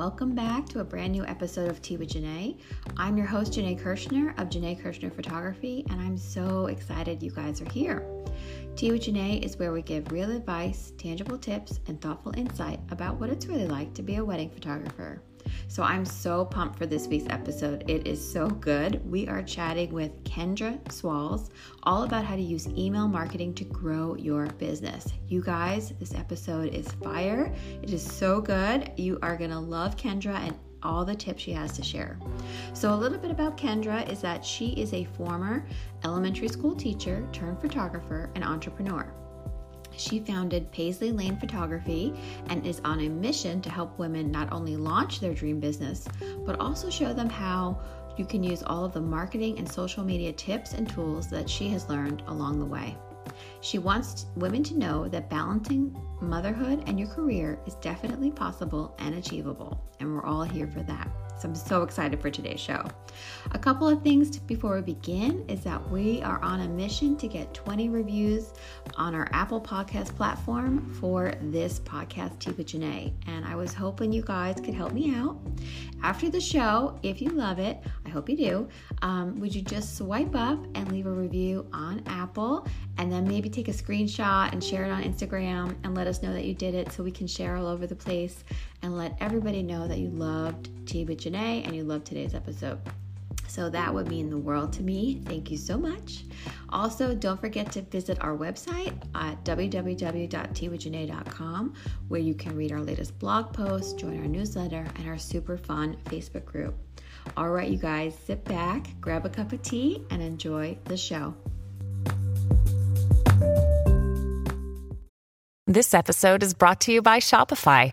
welcome back to a brand new episode of Tea with Janae. I'm your host, Janae Kirshner of Janae Kirshner Photography, and I'm so excited you guys are here. Tea with Janae is where we give real advice, tangible tips, and thoughtful insight about what it's really like to be a wedding photographer. So I'm so pumped for this week's episode. It is so good. We are chatting with Kendra Swalls all about how to use email marketing to grow your business. You guys, this episode is fire. It is so good. You are going to love Kendra and all the tips she has to share. So, a little bit about Kendra is that she is a former elementary school teacher turned photographer and entrepreneur. She founded Paisley Lane Photography and is on a mission to help women not only launch their dream business, but also show them how you can use all of the marketing and social media tips and tools that she has learned along the way. She wants women to know that balancing motherhood and your career is definitely possible and achievable, and we're all here for that. So I'm so excited for today's show. A couple of things before we begin is that we are on a mission to get 20 reviews on our Apple Podcast platform for this podcast, with Janae. And I was hoping you guys could help me out. After the show, if you love it, I hope you do, um, would you just swipe up and leave a review on Apple and then maybe take a screenshot and share it on Instagram and let us know that you did it so we can share all over the place and let everybody know that you loved Tea with Janae and you loved today's episode. So that would mean the world to me. Thank you so much. Also, don't forget to visit our website at www.teawithjanae.com where you can read our latest blog posts, join our newsletter, and our super fun Facebook group. All right, you guys, sit back, grab a cup of tea, and enjoy the show. This episode is brought to you by Shopify.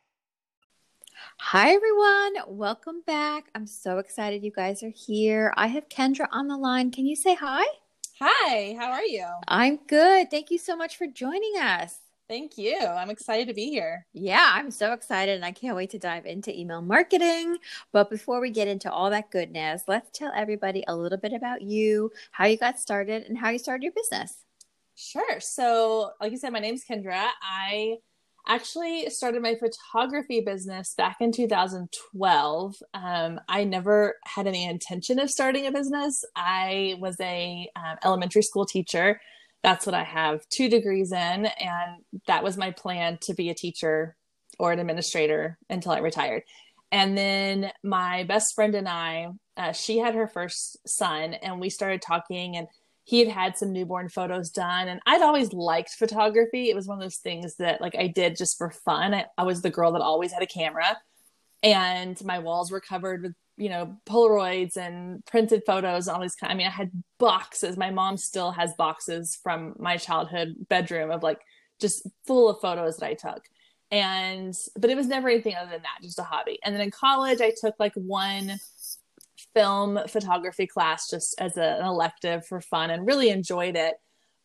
Hi, everyone. Welcome back. I'm so excited you guys are here. I have Kendra on the line. Can you say hi? Hi, how are you? I'm good. Thank you so much for joining us. Thank you. I'm excited to be here. Yeah, I'm so excited and I can't wait to dive into email marketing. But before we get into all that goodness, let's tell everybody a little bit about you, how you got started, and how you started your business. Sure. So, like you said, my name's Kendra. I actually started my photography business back in 2012 um, i never had any intention of starting a business. I was a um, elementary school teacher. That's what i have two degrees in and that was my plan to be a teacher or an administrator until i retired. And then my best friend and i uh, she had her first son and we started talking and he had had some newborn photos done and i'd always liked photography. It was one of those things that like i did just for fun. I, I was the girl that always had a camera and my walls were covered with you know polaroids and printed photos all these kind i mean i had boxes. My mom still has boxes from my childhood bedroom of like just full of photos that i took. And but it was never anything other than that just a hobby. And then in college i took like one film photography class just as a, an elective for fun and really enjoyed it.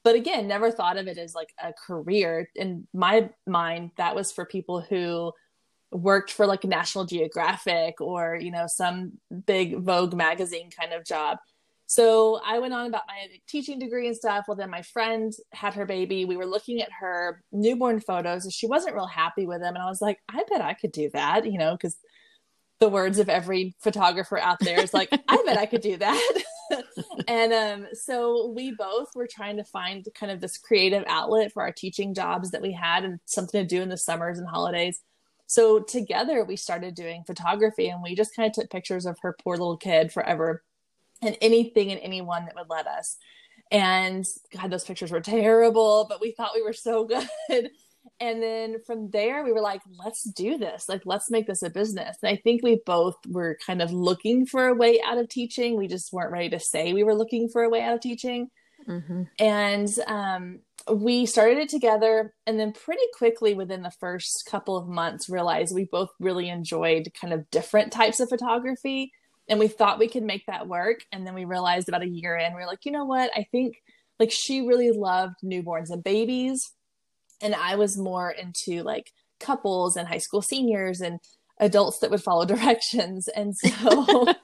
But again, never thought of it as like a career. In my mind, that was for people who worked for like National Geographic or, you know, some big Vogue magazine kind of job. So I went on about my teaching degree and stuff. Well, then my friend had her baby. We were looking at her newborn photos and she wasn't real happy with them. And I was like, I bet I could do that, you know, because the words of every photographer out there is like, I bet I could do that. and um, so we both were trying to find kind of this creative outlet for our teaching jobs that we had and something to do in the summers and holidays. So together we started doing photography and we just kind of took pictures of her poor little kid forever and anything and anyone that would let us. And God, those pictures were terrible, but we thought we were so good and then from there we were like let's do this. Like let's make this a business. And i think we both were kind of looking for a way out of teaching. We just weren't ready to say we were looking for a way out of teaching. Mm-hmm. and um, we started it together and then pretty quickly within the first couple of months realized we both really enjoyed kind of different types of photography and we thought we could make that work. And then we realized about a year in we are like you know what? I think like she really loved newborns and babies and i was more into like couples and high school seniors and adults that would follow directions. And so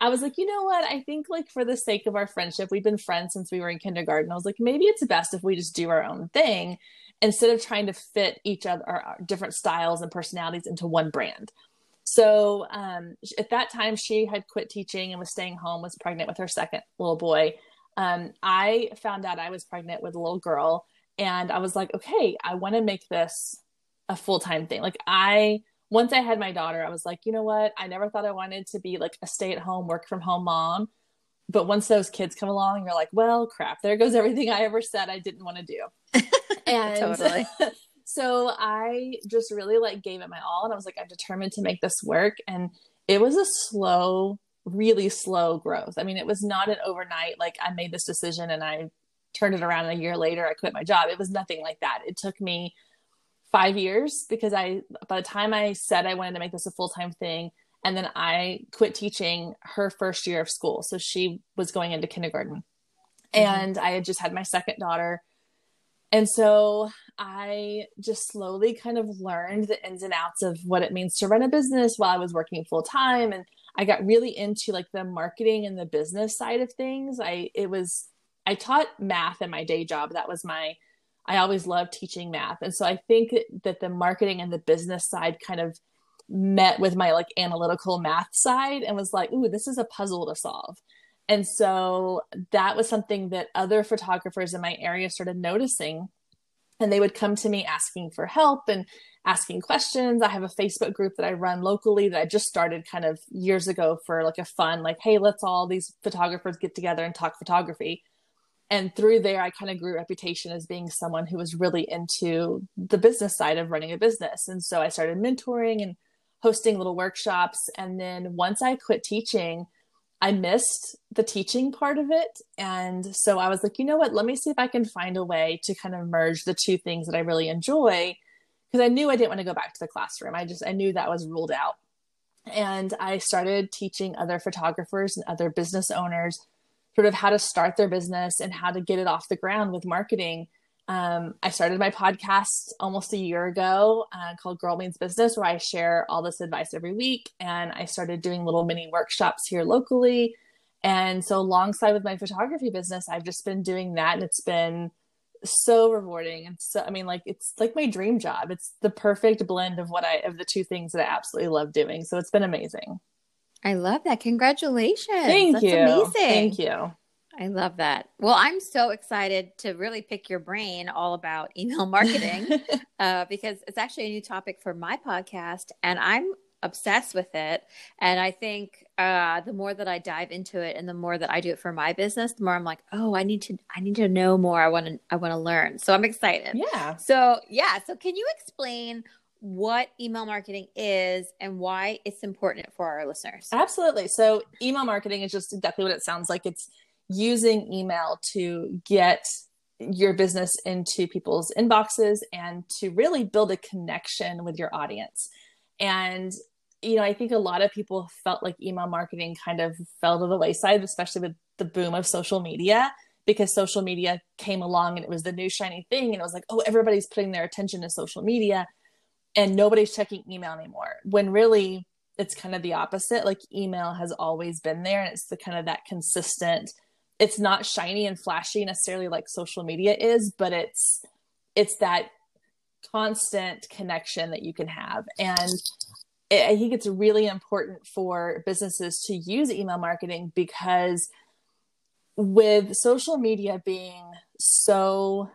i was like you know what? I think like for the sake of our friendship we've been friends since we were in kindergarten. I was like maybe it's best if we just do our own thing instead of trying to fit each other our different styles and personalities into one brand. So um, at that time, she had quit teaching and was staying home, was pregnant with her second little boy. Um, I found out I was pregnant with a little girl, and I was like, okay, I want to make this a full time thing. Like, I, once I had my daughter, I was like, you know what? I never thought I wanted to be like a stay at home, work from home mom. But once those kids come along, you're like, well, crap, there goes everything I ever said I didn't want to do. and totally. so I just really like gave it my all and I was like, I'm determined to make this work. And it was a slow, really slow growth. I mean, it was not an overnight, like I made this decision and I turned it around and a year later I quit my job. It was nothing like that. It took me five years because I, by the time I said I wanted to make this a full time thing, and then I quit teaching her first year of school. So she was going into kindergarten. Mm-hmm. And I had just had my second daughter and so I just slowly kind of learned the ins and outs of what it means to run a business while I was working full time. And I got really into like the marketing and the business side of things. I, it was, I taught math in my day job. That was my, I always loved teaching math. And so I think that the marketing and the business side kind of met with my like analytical math side and was like, ooh, this is a puzzle to solve. And so that was something that other photographers in my area started noticing. And they would come to me asking for help and asking questions. I have a Facebook group that I run locally that I just started kind of years ago for like a fun, like, hey, let's all these photographers get together and talk photography. And through there, I kind of grew reputation as being someone who was really into the business side of running a business. And so I started mentoring and hosting little workshops. And then once I quit teaching, I missed the teaching part of it. And so I was like, you know what? Let me see if I can find a way to kind of merge the two things that I really enjoy. Because I knew I didn't want to go back to the classroom. I just, I knew that was ruled out. And I started teaching other photographers and other business owners sort of how to start their business and how to get it off the ground with marketing um, I started my podcast almost a year ago uh, called Girl Means Business, where I share all this advice every week. And I started doing little mini workshops here locally. And so, alongside with my photography business, I've just been doing that. And it's been so rewarding. And so, I mean, like, it's like my dream job. It's the perfect blend of what I, of the two things that I absolutely love doing. So, it's been amazing. I love that. Congratulations. Thank That's you. Amazing. Thank you. I love that. Well, I'm so excited to really pick your brain all about email marketing uh, because it's actually a new topic for my podcast, and I'm obsessed with it. And I think uh, the more that I dive into it, and the more that I do it for my business, the more I'm like, oh, I need to, I need to know more. I want to, I want to learn. So I'm excited. Yeah. So yeah. So can you explain? What email marketing is and why it's important for our listeners. Absolutely. So, email marketing is just exactly what it sounds like. It's using email to get your business into people's inboxes and to really build a connection with your audience. And you know, I think a lot of people felt like email marketing kind of fell to the wayside, especially with the boom of social media, because social media came along and it was the new shiny thing. And it was like, oh, everybody's putting their attention to social media and nobody's checking email anymore. When really it's kind of the opposite. Like email has always been there and it's the kind of that consistent it's not shiny and flashy necessarily like social media is but it's it's that constant connection that you can have and it, i think it's really important for businesses to use email marketing because with social media being so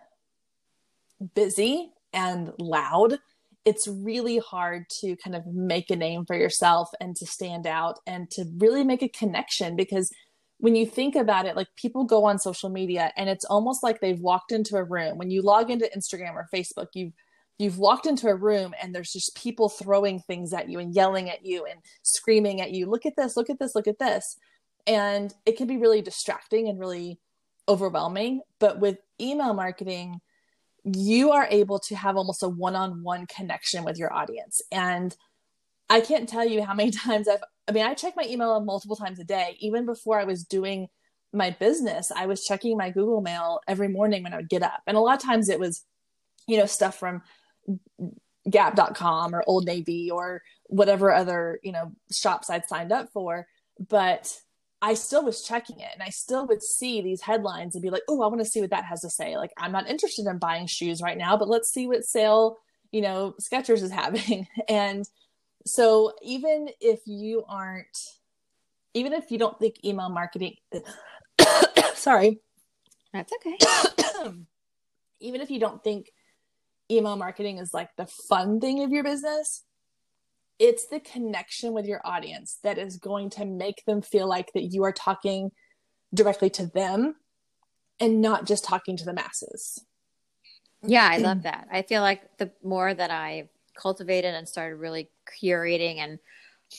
busy and loud it's really hard to kind of make a name for yourself and to stand out and to really make a connection because when you think about it, like people go on social media and it's almost like they've walked into a room. When you log into Instagram or Facebook, you've you've walked into a room and there's just people throwing things at you and yelling at you and screaming at you. Look at this, look at this, look at this. And it can be really distracting and really overwhelming. But with email marketing, you are able to have almost a one-on-one connection with your audience. And I can't tell you how many times I've, I mean, I check my email multiple times a day. Even before I was doing my business, I was checking my Google Mail every morning when I would get up. And a lot of times it was, you know, stuff from gap.com or Old Navy or whatever other, you know, shops I'd signed up for. But I still was checking it and I still would see these headlines and be like, oh, I want to see what that has to say. Like, I'm not interested in buying shoes right now, but let's see what sale, you know, Skechers is having. And so even if you aren't, even if you don't think email marketing, sorry, that's okay. even if you don't think email marketing is like the fun thing of your business, it's the connection with your audience that is going to make them feel like that you are talking directly to them and not just talking to the masses. Yeah, I love mm. that. I feel like the more that I've cultivated and started really curating and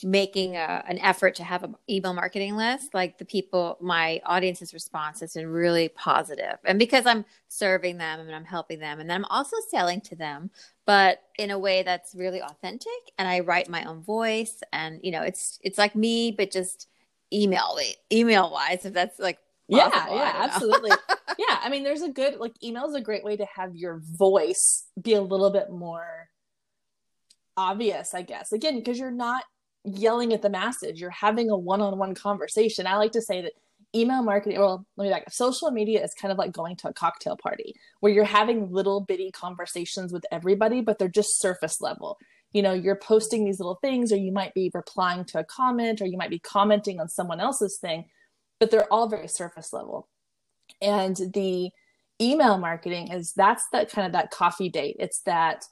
making a, an effort to have an email marketing list like the people my audience's response has been really positive. And because i'm serving them and i'm helping them and then i'm also selling to them but in a way that's really authentic and i write my own voice and you know it's it's like me but just email email wise if that's like possible, yeah yeah absolutely. Yeah i mean there's a good like email is a great way to have your voice be a little bit more obvious i guess. Again because you're not yelling at the masses. You're having a one-on-one conversation. I like to say that email marketing, well, let me back up. Social media is kind of like going to a cocktail party where you're having little bitty conversations with everybody, but they're just surface level. You know, you're posting these little things, or you might be replying to a comment, or you might be commenting on someone else's thing, but they're all very surface level. And the email marketing is that's that kind of that coffee date. It's that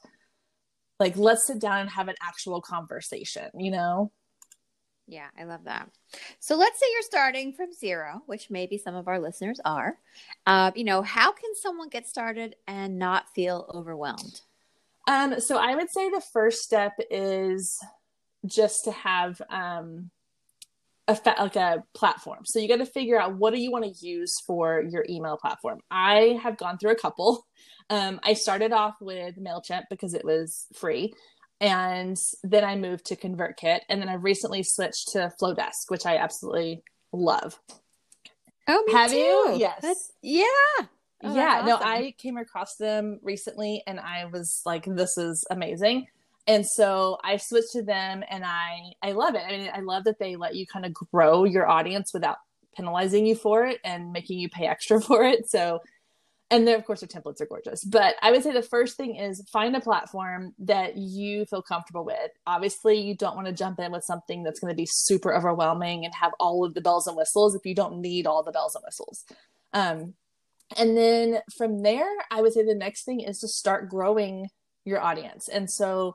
like let's sit down and have an actual conversation you know? Yeah i love that. So let's say you're starting from zero which maybe some of our listeners are. Uh, you know how can someone get started and not feel overwhelmed? Um, so i would say the first step is just to have um, a fa- like a platform so you got to figure out what do you want to use for your email platform i have gone through a couple um, I started off with MailChimp because it was free. And then I moved to ConvertKit. And then I recently switched to Flodesk, which I absolutely love. Oh, me Have too. you? Yes. That's, yeah. Oh, yeah. Awesome. No, I came across them recently and I was like, this is amazing. And so I switched to them and I I love it. I mean, I love that they let you kind of grow your audience without penalizing you for it and making you pay extra for it. So and then of course their templates are gorgeous but i would say the first thing is find a platform that you feel comfortable with obviously you don't want to jump in with something that's going to be super overwhelming and have all of the bells and whistles if you don't need all the bells and whistles um, and then from there i would say the next thing is to start growing your audience and so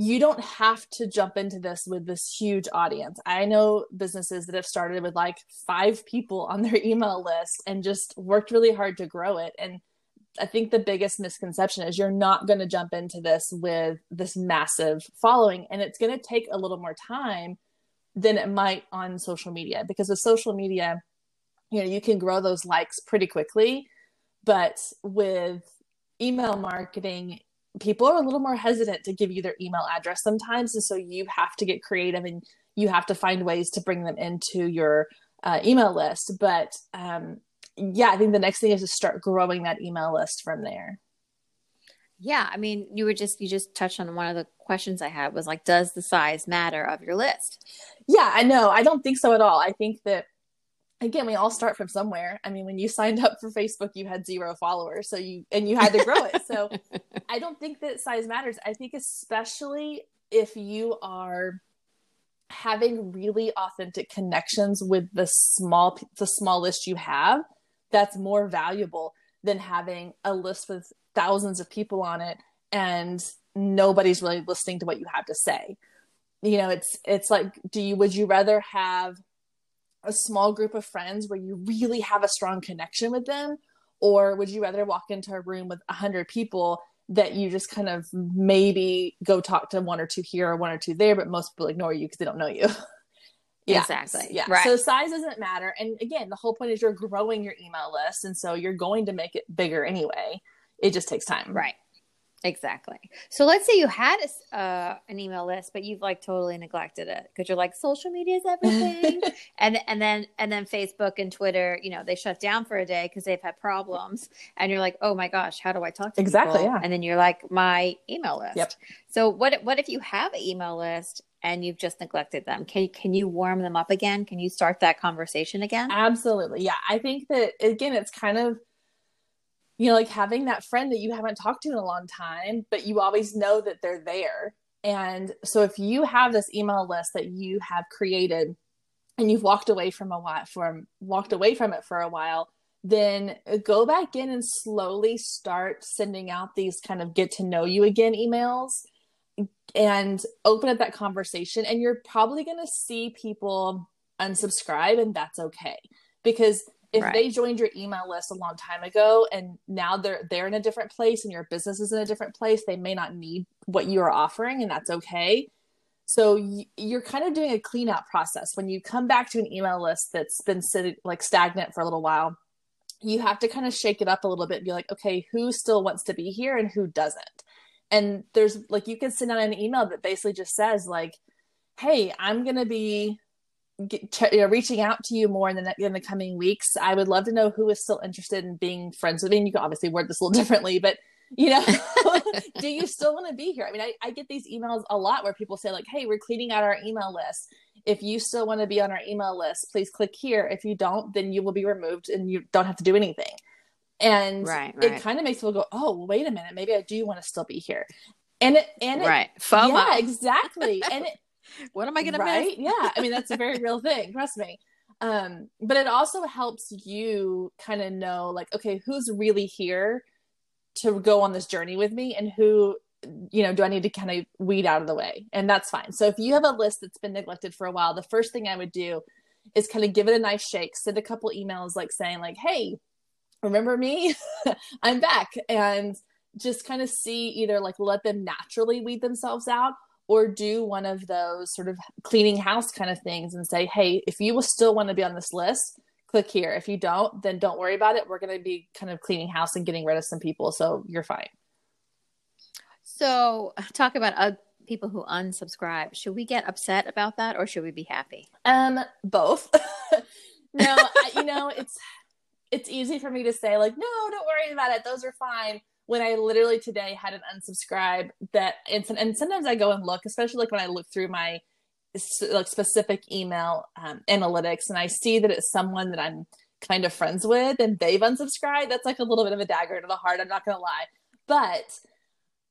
you don't have to jump into this with this huge audience. I know businesses that have started with like five people on their email list and just worked really hard to grow it. And I think the biggest misconception is you're not going to jump into this with this massive following, and it's going to take a little more time than it might on social media because with social media, you know, you can grow those likes pretty quickly. But with email marketing, people are a little more hesitant to give you their email address sometimes and so you have to get creative and you have to find ways to bring them into your uh, email list. But um, yeah i think the next thing is to start growing that email list from there. Yeah i mean you were just you just touched on one of the questions i had was like does the size matter of your list? Yeah i know. I don't think so at all. I think that again we all start from somewhere. I mean when you signed up for facebook you had zero followers so you and you had to grow it. So i don't think that size matters. I think especially if you are having really authentic connections with the small the small list you have that's more valuable than having a list with thousands of people on it and nobody's really listening to what you have to say. You know it's it's like do you would you rather have a small group of friends where you really have a strong connection with them? Or would you rather walk into a room with 100 people that you just kind of maybe go talk to one or two here or one or two there but most people ignore you because they don't know you? Yeah. exactly. yeah. Right. so size doesn't matter. And again the whole point is you're growing your email list and so you're going to make it bigger anyway. It just takes time. Right Exactly. So let's say you had a, uh, an email list, but you've like totally neglected it because you're like social media is everything, and and then and then Facebook and Twitter, you know, they shut down for a day because they've had problems, and you're like, oh my gosh, how do I talk to exactly? People? Yeah. And then you're like, my email list. Yep. So what what if you have an email list and you've just neglected them? Can can you warm them up again? Can you start that conversation again? Absolutely. Yeah. I think that again, it's kind of you know, like having that friend that you haven't talked to in a long time, but you always know that they're there. And so if you have this email list that you have created and you've walked away from a while from walked away from it for a while, then go back in and slowly start sending out these kind of get to know you again emails and open up that conversation and you're probably going to see people unsubscribe and that's okay because if right. they joined your email list a long time ago and now they're they're in a different place and your business is in a different place they may not need what you are offering and that's okay. So you're kind of doing a clean out process. When you come back to an email list that's been sitting like stagnant for a little while you have to kind of shake it up a little bit and be like okay who still wants to be here and who doesn't? And there's like you can send out an email that basically just says like hey i'm going to be get, you know, reaching out to you more in the in the coming weeks. I would love to know who is still interested in being friends with me. And you can obviously word this a little differently, but you know, do you still want to be here? I mean, I, I get these emails a lot where people say like, "Hey, we're cleaning out our email list. If you still want to be on our email list, please click here. If you don't, then you will be removed and you don't have to do anything." And right, right. it kind of makes people go, "Oh, wait a minute, maybe I do want to still be here." And it and it, right, FOMO. yeah, exactly. and it what am I going to right? miss? yeah, I mean that's a very real thing. Trust me. Um, but it also helps you kind of know, like, okay, who's really here to go on this journey with me, and who, you know, do I need to kind of weed out of the way? And that's fine. So if you have a list that's been neglected for a while, the first thing I would do is kind of give it a nice shake, send a couple emails like saying like, hey, remember me? I'm back, and just kind of see either like let them naturally weed themselves out or do one of those sort of cleaning house kind of things and say, hey, if you will still want to be on this list, click here. If you don't, then don't worry about it. We're going to be kind of cleaning house and getting rid of some people. So you're fine. So, talk about uh, people who unsubscribe. Should we get upset about that or should we be happy? Um, both. no, I, you know, it's it's easy for me to say like, no, don't worry about it. Those are fine when I literally today had an unsubscribe that and, and sometimes I go and look, especially like when I look through my like specific email um, analytics and I see that it's someone that I'm kind of friends with and they've unsubscribed. That's like a little bit of a dagger to the heart. I'm not gonna lie, but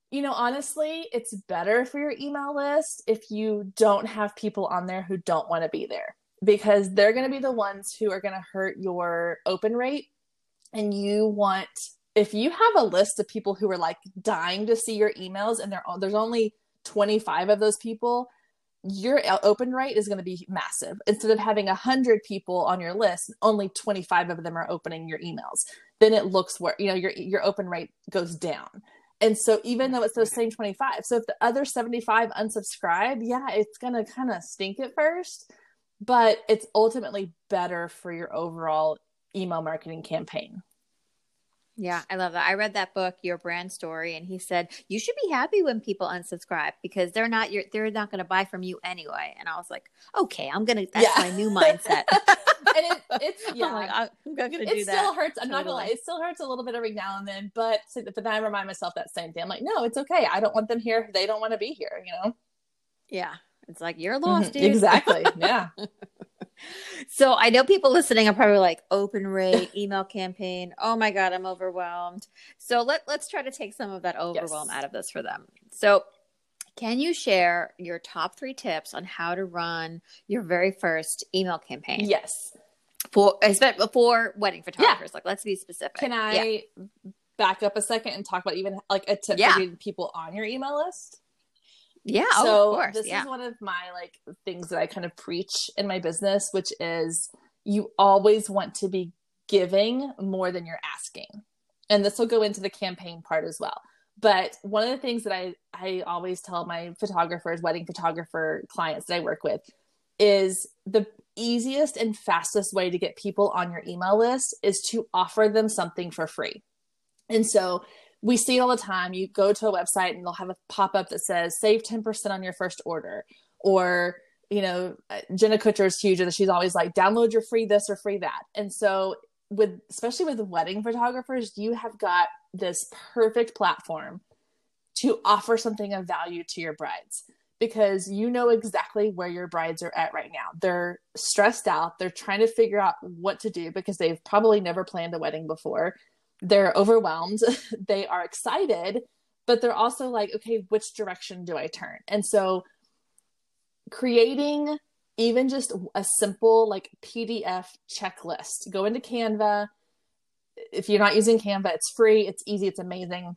you know, honestly, it's better for your email list if you don't have people on there who don't want to be there because they're going to be the ones who are going to hurt your open rate and you want if you have a list of people who are like dying to see your emails and there's only 25 of those people your open rate is going to be massive. Instead of having 100 people on your list only 25 of them are opening your emails. Then it looks where you know your your open rate goes down. And so even though it's those same 25 so if the other 75 unsubscribe yeah it's going to kind of stink at first but it's ultimately better for your overall email marketing campaign yeah, I love that. I read that book, Your Brand Story, and he said you should be happy when people unsubscribe because they're not your they're not going to buy from you anyway. And I was like, okay, I'm gonna that's yeah. my new mindset. and it, it's yeah, I'm, like, I'm gonna do that. It still hurts. I'm totally. not gonna lie, it still hurts a little bit every now and then, but but then I remind myself that same thing. I'm like, no, it's okay. I don't want them here. They don't want to be here. You know. Yeah, it's like you're lost, mm-hmm. Exactly. Yeah. So I know people listening are probably like open rate email campaign. Oh my god, I'm overwhelmed. So let let's try to take some of that overwhelm yes. out of this for them. So can you share your top three tips on how to run your very first email campaign? Yes. For for wedding photographers. Yeah. Like let's be specific. Can I yeah. back up a second and talk about even like a tip yeah. for getting people on your email list? Yeah. Oh, so oh, course, this yeah. is one of my like things that I kind of preach in my business, which is you always want to be giving more than you're asking. And this will go into the campaign part as well. But one of the things that I, I always tell my photographers, wedding photographer clients that I work with, is the easiest and fastest way to get people on your email list is to offer them something for free. And so we see it all the time. You go to a website and they'll have a pop up that says save 10% on your first order. Or, you know, uh, Jenna Kutcher is huge and she's always like, download your free this or free that. And so, with especially with wedding photographers, you have got this perfect platform to offer something of value to your brides because you know exactly where your brides are at right now. They're stressed out. They're trying to figure out what to do because they've probably never planned a wedding before. They're overwhelmed. they are excited, but they're also like, okay, which direction do I turn? And so creating even just a simple like PDF checklist, go into Canva. If you're not using Canva, it's free, it's easy, it's amazing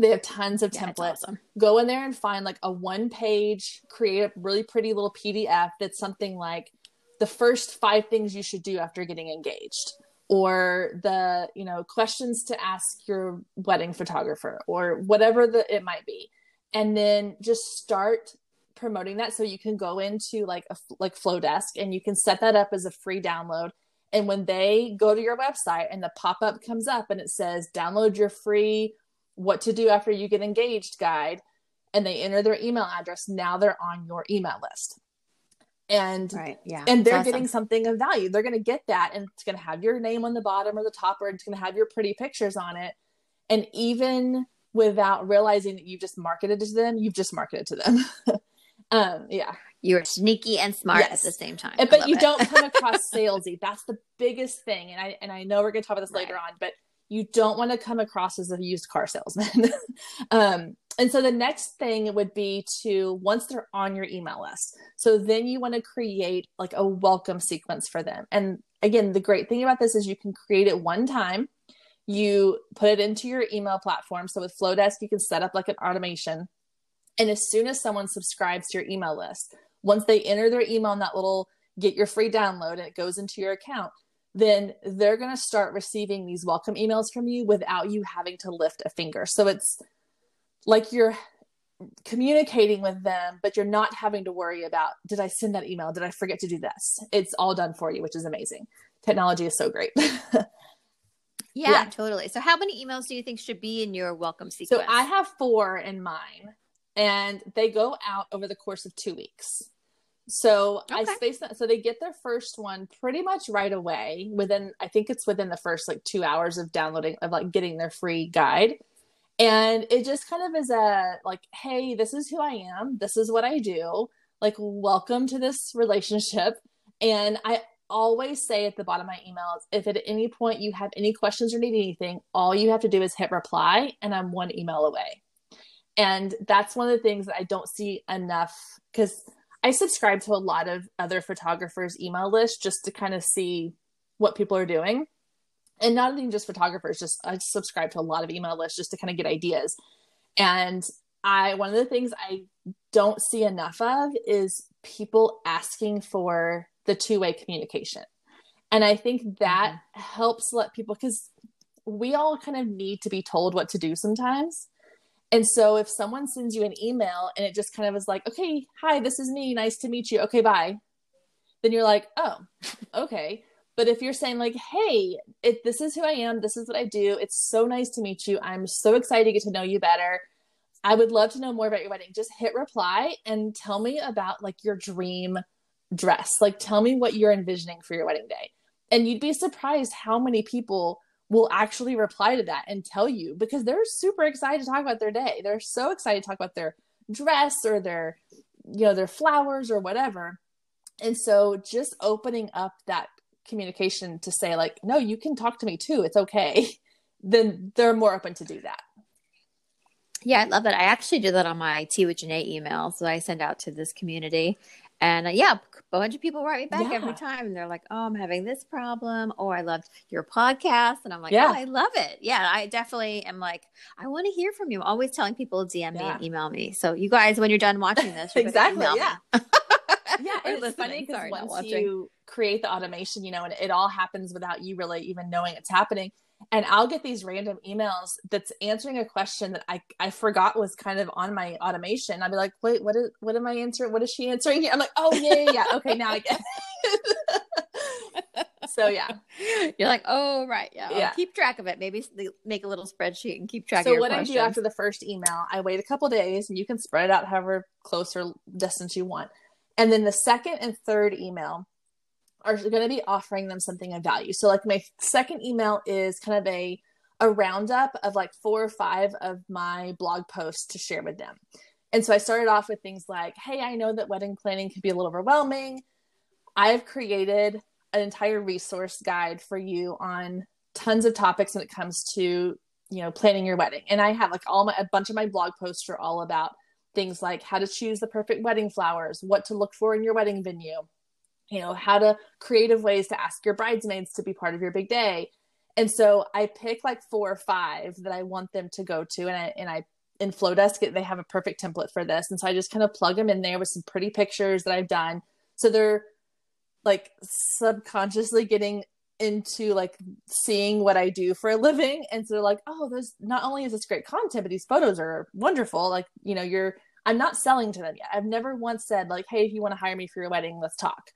they have tons of yeah, templates. Awesome. Go in there and find like a one page, create a really pretty little PDF that's something like the first five things you should do after getting engaged or the you know questions to ask your wedding photographer or whatever the it might be. And then just start promoting that. So you can go into like a like Flodesk and you can set that up as a free download. And when they go to your website and the pop-up comes up and it says download your free what to do after you get engaged guide and they enter their email address now they're on your email list and right yeah and they're awesome. getting something of value they're going to get that and it's going to have your name on the bottom or the top or it's going to have your pretty pictures on it and even without realizing that you've just marketed to them you've just marketed to them um yeah you're sneaky and smart yes. at the same time but you it. don't come across salesy that's the biggest thing and i and i know we're going to talk about this right. later on but you don't want to come across as a used car salesman. um, and so the next thing would be to once they're on your email list, so then you want to create like a welcome sequence for them. And again, the great thing about this is you can create it one time. You put it into your email platform. So with Flodesk, you can set up like an automation. And as soon as someone subscribes to your email list, once they enter their email in that little get your free download and it goes into your account, then they're going to start receiving these welcome emails from you without you having to lift a finger. So it's like you're communicating with them, but you're not having to worry about did I send that email? Did I forget to do this? It's all done for you, which is amazing. Technology is so great. yeah, yeah, totally. So, how many emails do you think should be in your welcome sequence? So, I have four in mine, and they go out over the course of two weeks. So okay. I space. So they get their first one pretty much right away within, I think it's within the first like two hours of downloading, of like getting their free guide. And it just kind of is a like, hey, this is who I am. This is what I do. Like, welcome to this relationship. And I always say at the bottom of my emails, if at any point you have any questions or need anything, all you have to do is hit reply, and I'm one email away. And that's one of the things that I don't see enough because I subscribe to a lot of other photographers' email lists just to kind of see what people are doing. And not even just photographers, just I subscribe to a lot of email lists just to kind of get ideas. And I one of the things I don't see enough of is people asking for the two-way communication. And I think that mm-hmm. helps let people because we all kind of need to be told what to do sometimes. And so if someone sends you an email and it just kind of is like, okay, hi, this is me. Nice to meet you. Okay, bye. Then you're like, oh, okay. But if you're saying like, hey, if this is who I am. This is what I do. It's so nice to meet you. I'm so excited to get to know you better. I would love to know more about your wedding. Just hit reply and tell me about like your dream dress. Like tell me what you're envisioning for your wedding day. And you'd be surprised how many people will actually reply to that and tell you because they're super excited to talk about their day. They're so excited to talk about their dress or their you know their flowers or whatever. And so just opening up that communication to say like no, you can talk to me too. It's okay. then they're more open to do that. Yeah, I love that. I actually do that on my Tea with Janae email so I send out to this community. And uh, yeah, a bunch of people write me back yeah. every time, and they're like, "Oh, I'm having this problem," or "I loved your podcast," and I'm like, yeah. "Oh, I love it." Yeah, I definitely am like, I want to hear from you. I'm always telling people to DM me and email me. So you guys, when you're done watching this, exactly, yeah. yeah, it's funny because once you create the automation, you know, and it all happens without you really even knowing it's happening and I'll get these random emails that's answering a question that I, I forgot was kind of on my automation. I'll be like, wait, what is what am I answering? What is she answering? I'm like, oh yeah, yeah, yeah. okay, now I get. so yeah, you're like, oh right, yeah, oh, Yeah. Keep track of it. Maybe make a little spreadsheet and keep track so what questions. I do after the first email, I wait a couple days, and you can spread it out however close or distance you want. And then the second and third email are going to be offering them something of value. So like my second email is kind of a a roundup of like four or five of my blog posts to share with them. And so I started off with things like, "Hey, I know that wedding planning can be a little overwhelming. I've created an entire resource guide for you on tons of topics when it comes to you know planning your wedding and i have like all my a bunch of my blog posts are all about things like how to choose the perfect wedding flowers what to look for in your wedding venue you know how to creative ways to ask your bridesmaids to be part of your big day and so i pick like four or five that i want them to go to and i and i in Flodesk they have a perfect template for this and so i just kind of plug them in there with some pretty pictures that i've done so they're like subconsciously getting into like seeing what I do for a living. And so they're like, oh, there's not only is this great content, but these photos are wonderful. Like, you know, you're, I'm not selling to them yet. I've never once said, like, hey, if you want to hire me for your wedding, let's talk.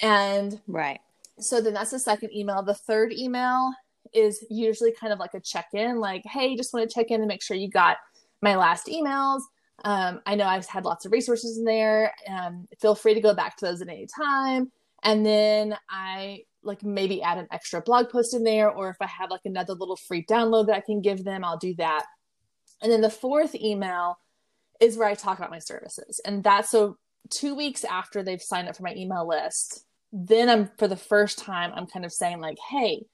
And right. so then that's the second email. The third email is usually kind of like a check in, like, hey, just want to check in and make sure you got my last emails. Um, I know I've had lots of resources in there. Um, feel free to go back to those at any time. And then I like maybe add an extra blog post in there, or if I have like another little free download that I can give them, I'll do that. And then the fourth email is where I talk about my services. And that's so two weeks after they've signed up for my email list, then I'm for the first time, I'm kind of saying, like, hey,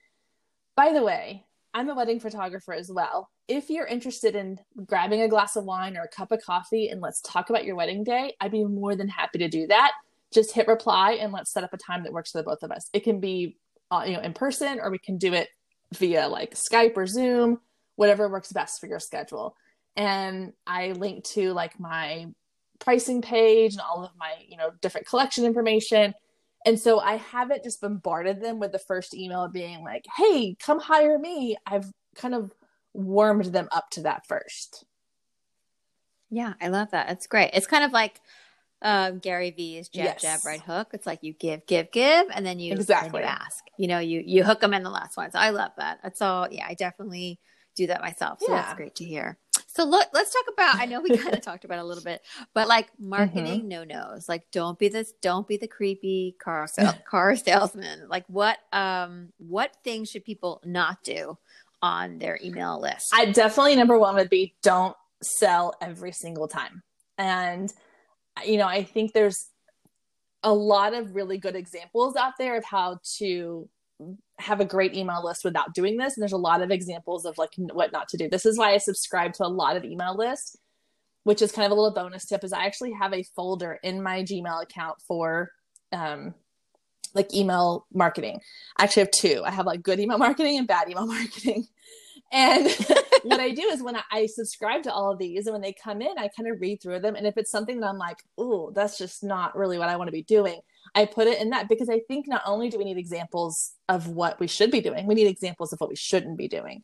by the way, I'm a wedding photographer as well. If you're interested in grabbing a glass of wine or a cup of coffee and let's talk about your wedding day, I'd be more than happy to do that. Just hit reply and let's set up a time that works for the both of us. It can be, uh, you know, in person or we can do it via like Skype or Zoom, whatever works best for your schedule. And I link to like my pricing page and all of my, you know, different collection information. And so I haven't just bombarded them with the first email being like, hey, come hire me. I've kind of warmed them up to that first. Yeah, I love that. It's great. It's kind of like um, Gary Vee's jab, Yes. jab, right hook. It's like you give, give, give, and then you Exactly. then you ask. You know, you you hook them in the last one. So I love that. That's all. Yeah, I definitely do that myself. So that's great to hear. So look, let's talk about. I know we kind of talked about a little bit, but like Mm-hmm. marketing no nos. Like don't be this. Don't be the creepy car sale, car salesman. Like what um what things should people not do on their email list? I definitely number one would be don't sell every single time. And you know, I think there's a lot of really good examples out there of how to have a great email list without doing this. And there's a lot of examples of like what not to do. This is why I subscribe to a lot of email lists, which is kind of a little bonus tip is I actually have a folder in my Gmail account for um like email marketing. I actually have two. I have like good email marketing and bad email marketing. And what I do is when I, I subscribe to all of these and when they come in, I kind of read through them. And if it's something that I'm like, oh, that's just not really what I want to be doing, I put it in that because I think not only do we need examples of what we should be doing, we need examples of what we shouldn't be doing.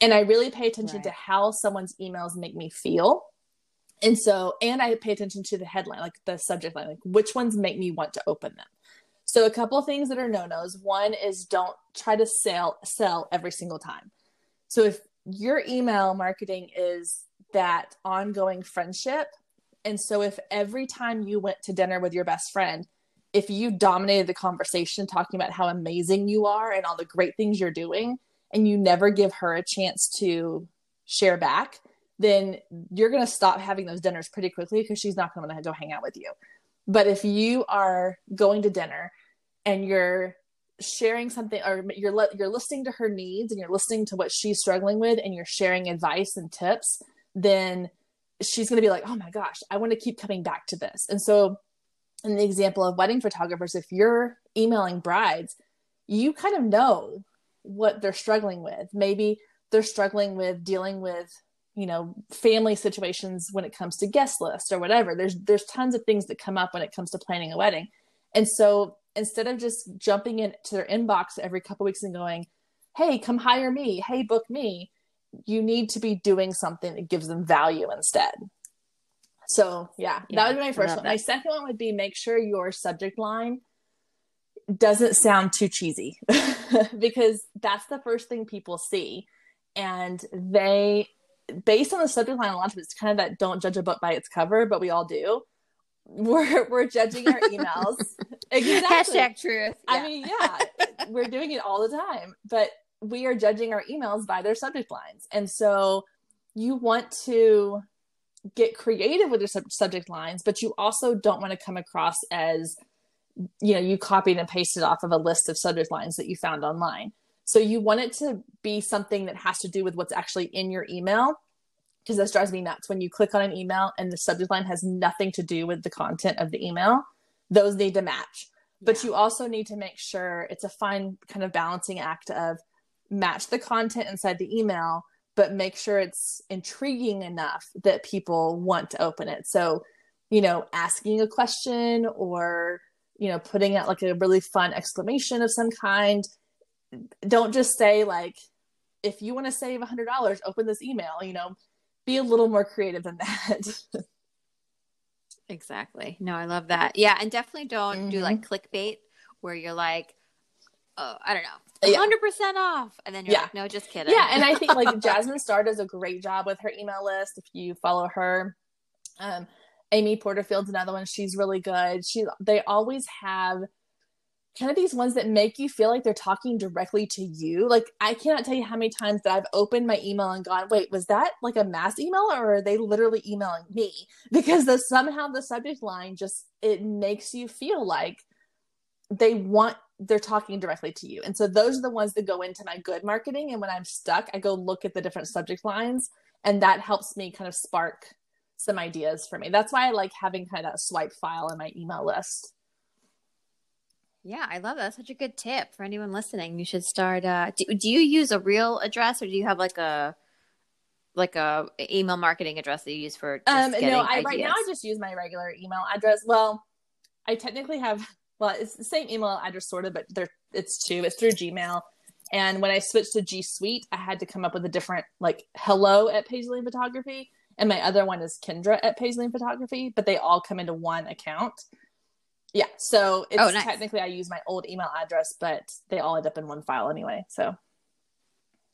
And I really pay attention to how someone's emails make me feel. And so, and I pay attention to the headline, like the subject line, like which ones make me want to open them. So a couple of things that are no-nos. One is don't try to sell sell every single time. So if your email marketing is that ongoing friendship, and so if every time you went to dinner with your best friend, if you dominated the conversation talking about how amazing you are and all the great things you're doing, and you never give her a chance to share back, then you're going to stop having those dinners pretty quickly because she's not going to go hang out with you. But if you are going to dinner and you're sharing something or you're you're listening to her needs and you're listening to what she's struggling with and you're sharing advice and tips, then she's going to be like, "Oh my gosh, I want to keep coming back to this." And so in the example of wedding photographers, if you're emailing brides, you kind of know what they're struggling with. Maybe they're struggling with dealing with, you know, family situations when it comes to guest lists or whatever. There's there's tons of things that come up when it comes to planning a wedding. And so instead of just jumping into their inbox every couple weeks and going, "Hey, come hire me. Hey, book me." You need to be doing something that gives them value instead. So, yeah, Yeah, that would be my first one. My second one would be make sure your subject line doesn't sound too cheesy because that's the first thing people see. And they, based on the subject line, a lot of it's kind of that don't judge a book by its cover, but we all do. We're, we're judging our emails. exactly. Hashtag truth. Yeah. I mean, yeah, we're doing it all the time, but we are judging our emails by their subject lines. And so you want to get creative with your sub- subject lines, but you also don't want to come across as you know you copied and pasted off of a list of subject lines that you found online so you want it to be something that has to do with what's actually in your email because this drives me nuts when you click on an email and the subject line has nothing to do with the content of the email those need to match but yeah. you also need to make sure it's a fine kind of balancing act of match the content inside the email but make sure it's intriguing enough that people want to open it so you know asking a question or you know, putting out like a really fun exclamation of some kind. Don't just say like, if you want to save a hundred dollars, open this email. You know, be a little more creative than that. exactly. No, I love that. Yeah, and definitely don't mm-hmm. do like clickbait where you're like, oh, I don't know, hundred percent off, and then you're yeah. like, no, just kidding. Yeah, and I think like Jasmine Star does a great job with her email list. If you follow her, um, Amy Porterfield's another one. She's really good. She they always have kind of these ones that make you feel like they're talking directly to you. Like I cannot tell you how many times that I've opened my email and gone, "Wait, was that like a mass email or are they literally emailing me?" Because the somehow the subject line just it makes you feel like they want they're talking directly to you. And so those are the ones that go into my good marketing and when I'm stuck, I go look at the different subject lines and that helps me kind of spark some ideas for me. That's why I like having kind of a swipe file in my email list. Yeah, I love that. That's such a good tip for anyone listening. You should start. Uh, do, do you use a real address or do you have like a like a email marketing address that you use for? um, no, I right now I just use my regular email address. Well, I technically have. Well, it's the same email address sort of, but there it's two. It's through Gmail. And when I switched to G Suite, I had to come up with a different like hello at Paisley Photography and my other one is Kendra at Paisley Photography, but they all come into one account. Yeah, so it's oh, nice. technically I use my old email address, but they all end up in one file anyway. So,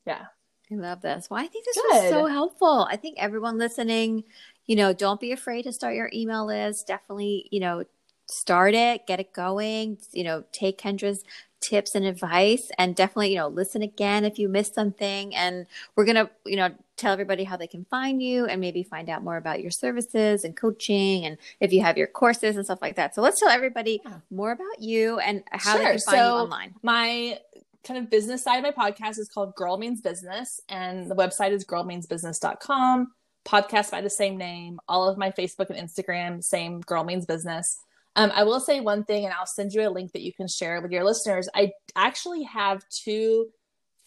yeah. I love this. Well, I think this Good. was so helpful. I think everyone listening, you know, don't be afraid to start your email list. Definitely, you know, start it, get it going. You know, take Kendra's tips and advice and definitely you know listen again if you missed something and we're gonna you know tell everybody how they can find you and maybe find out more about your services and coaching and if you have your courses and stuff like that. So let's tell everybody more about you and how sure. they can find so you online. my kind of business side of my podcast is called girl means business and the website is girlmeansbusiness.com podcast by the same name all of my facebook and instagram same girl means business. Um, I will say one thing, and I'll send you a link that you can share with your listeners. I actually have two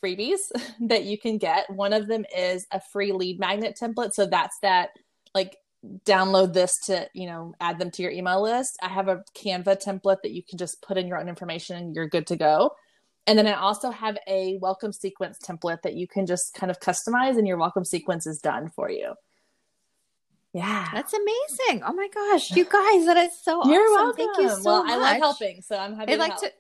freebies that you can get. One of them is a free lead magnet template. So that's that, like, download this to, you know, add them to your email list. I have a Canva template that you can just put in your own information and you're good to go. And then I also have a welcome sequence template that you can just kind of customize and your welcome sequence is done for you. Yeah. That's amazing. Oh my gosh. You guys, that is so You're awesome. welcome. Thank you so well, much. I love helping, so I'm happy I'd to like help. to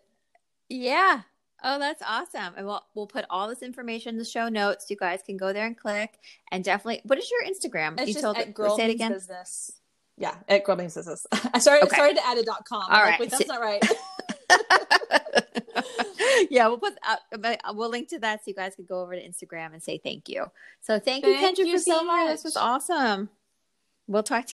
Yeah. Oh, that's awesome. And we'll we'll put all this information in the show notes. You guys can go there and click and definitely what is your Instagram? It's you just told at Girl say it again. Business. Yeah, at Girl Means Business. I started okay. started to add a dot com. All right. Like, Wait, that's not right. yeah, we'll put uh, we'll link to that so you guys can go over to Instagram and say thank you. So thank, thank you, Kendra, you for so much. This was awesome. We'll talk to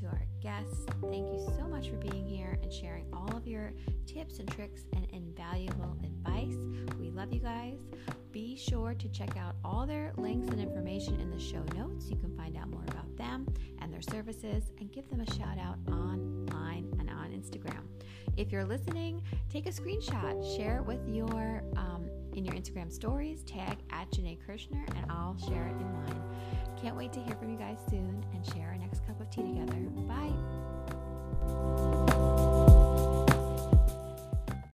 To our guests. Thank you so much for being here and sharing all of your tips and tricks and invaluable advice. We love you guys. Be sure to check out all their links and information in the show notes. You can find out more about them and their services and give them a shout out online and on Instagram. If you're listening, take a screenshot, share it with your um, in your Instagram stories, tag at Janae Kirshner, and I'll share it in mine. Can't wait to hear from you guys soon and share tea together. Bye.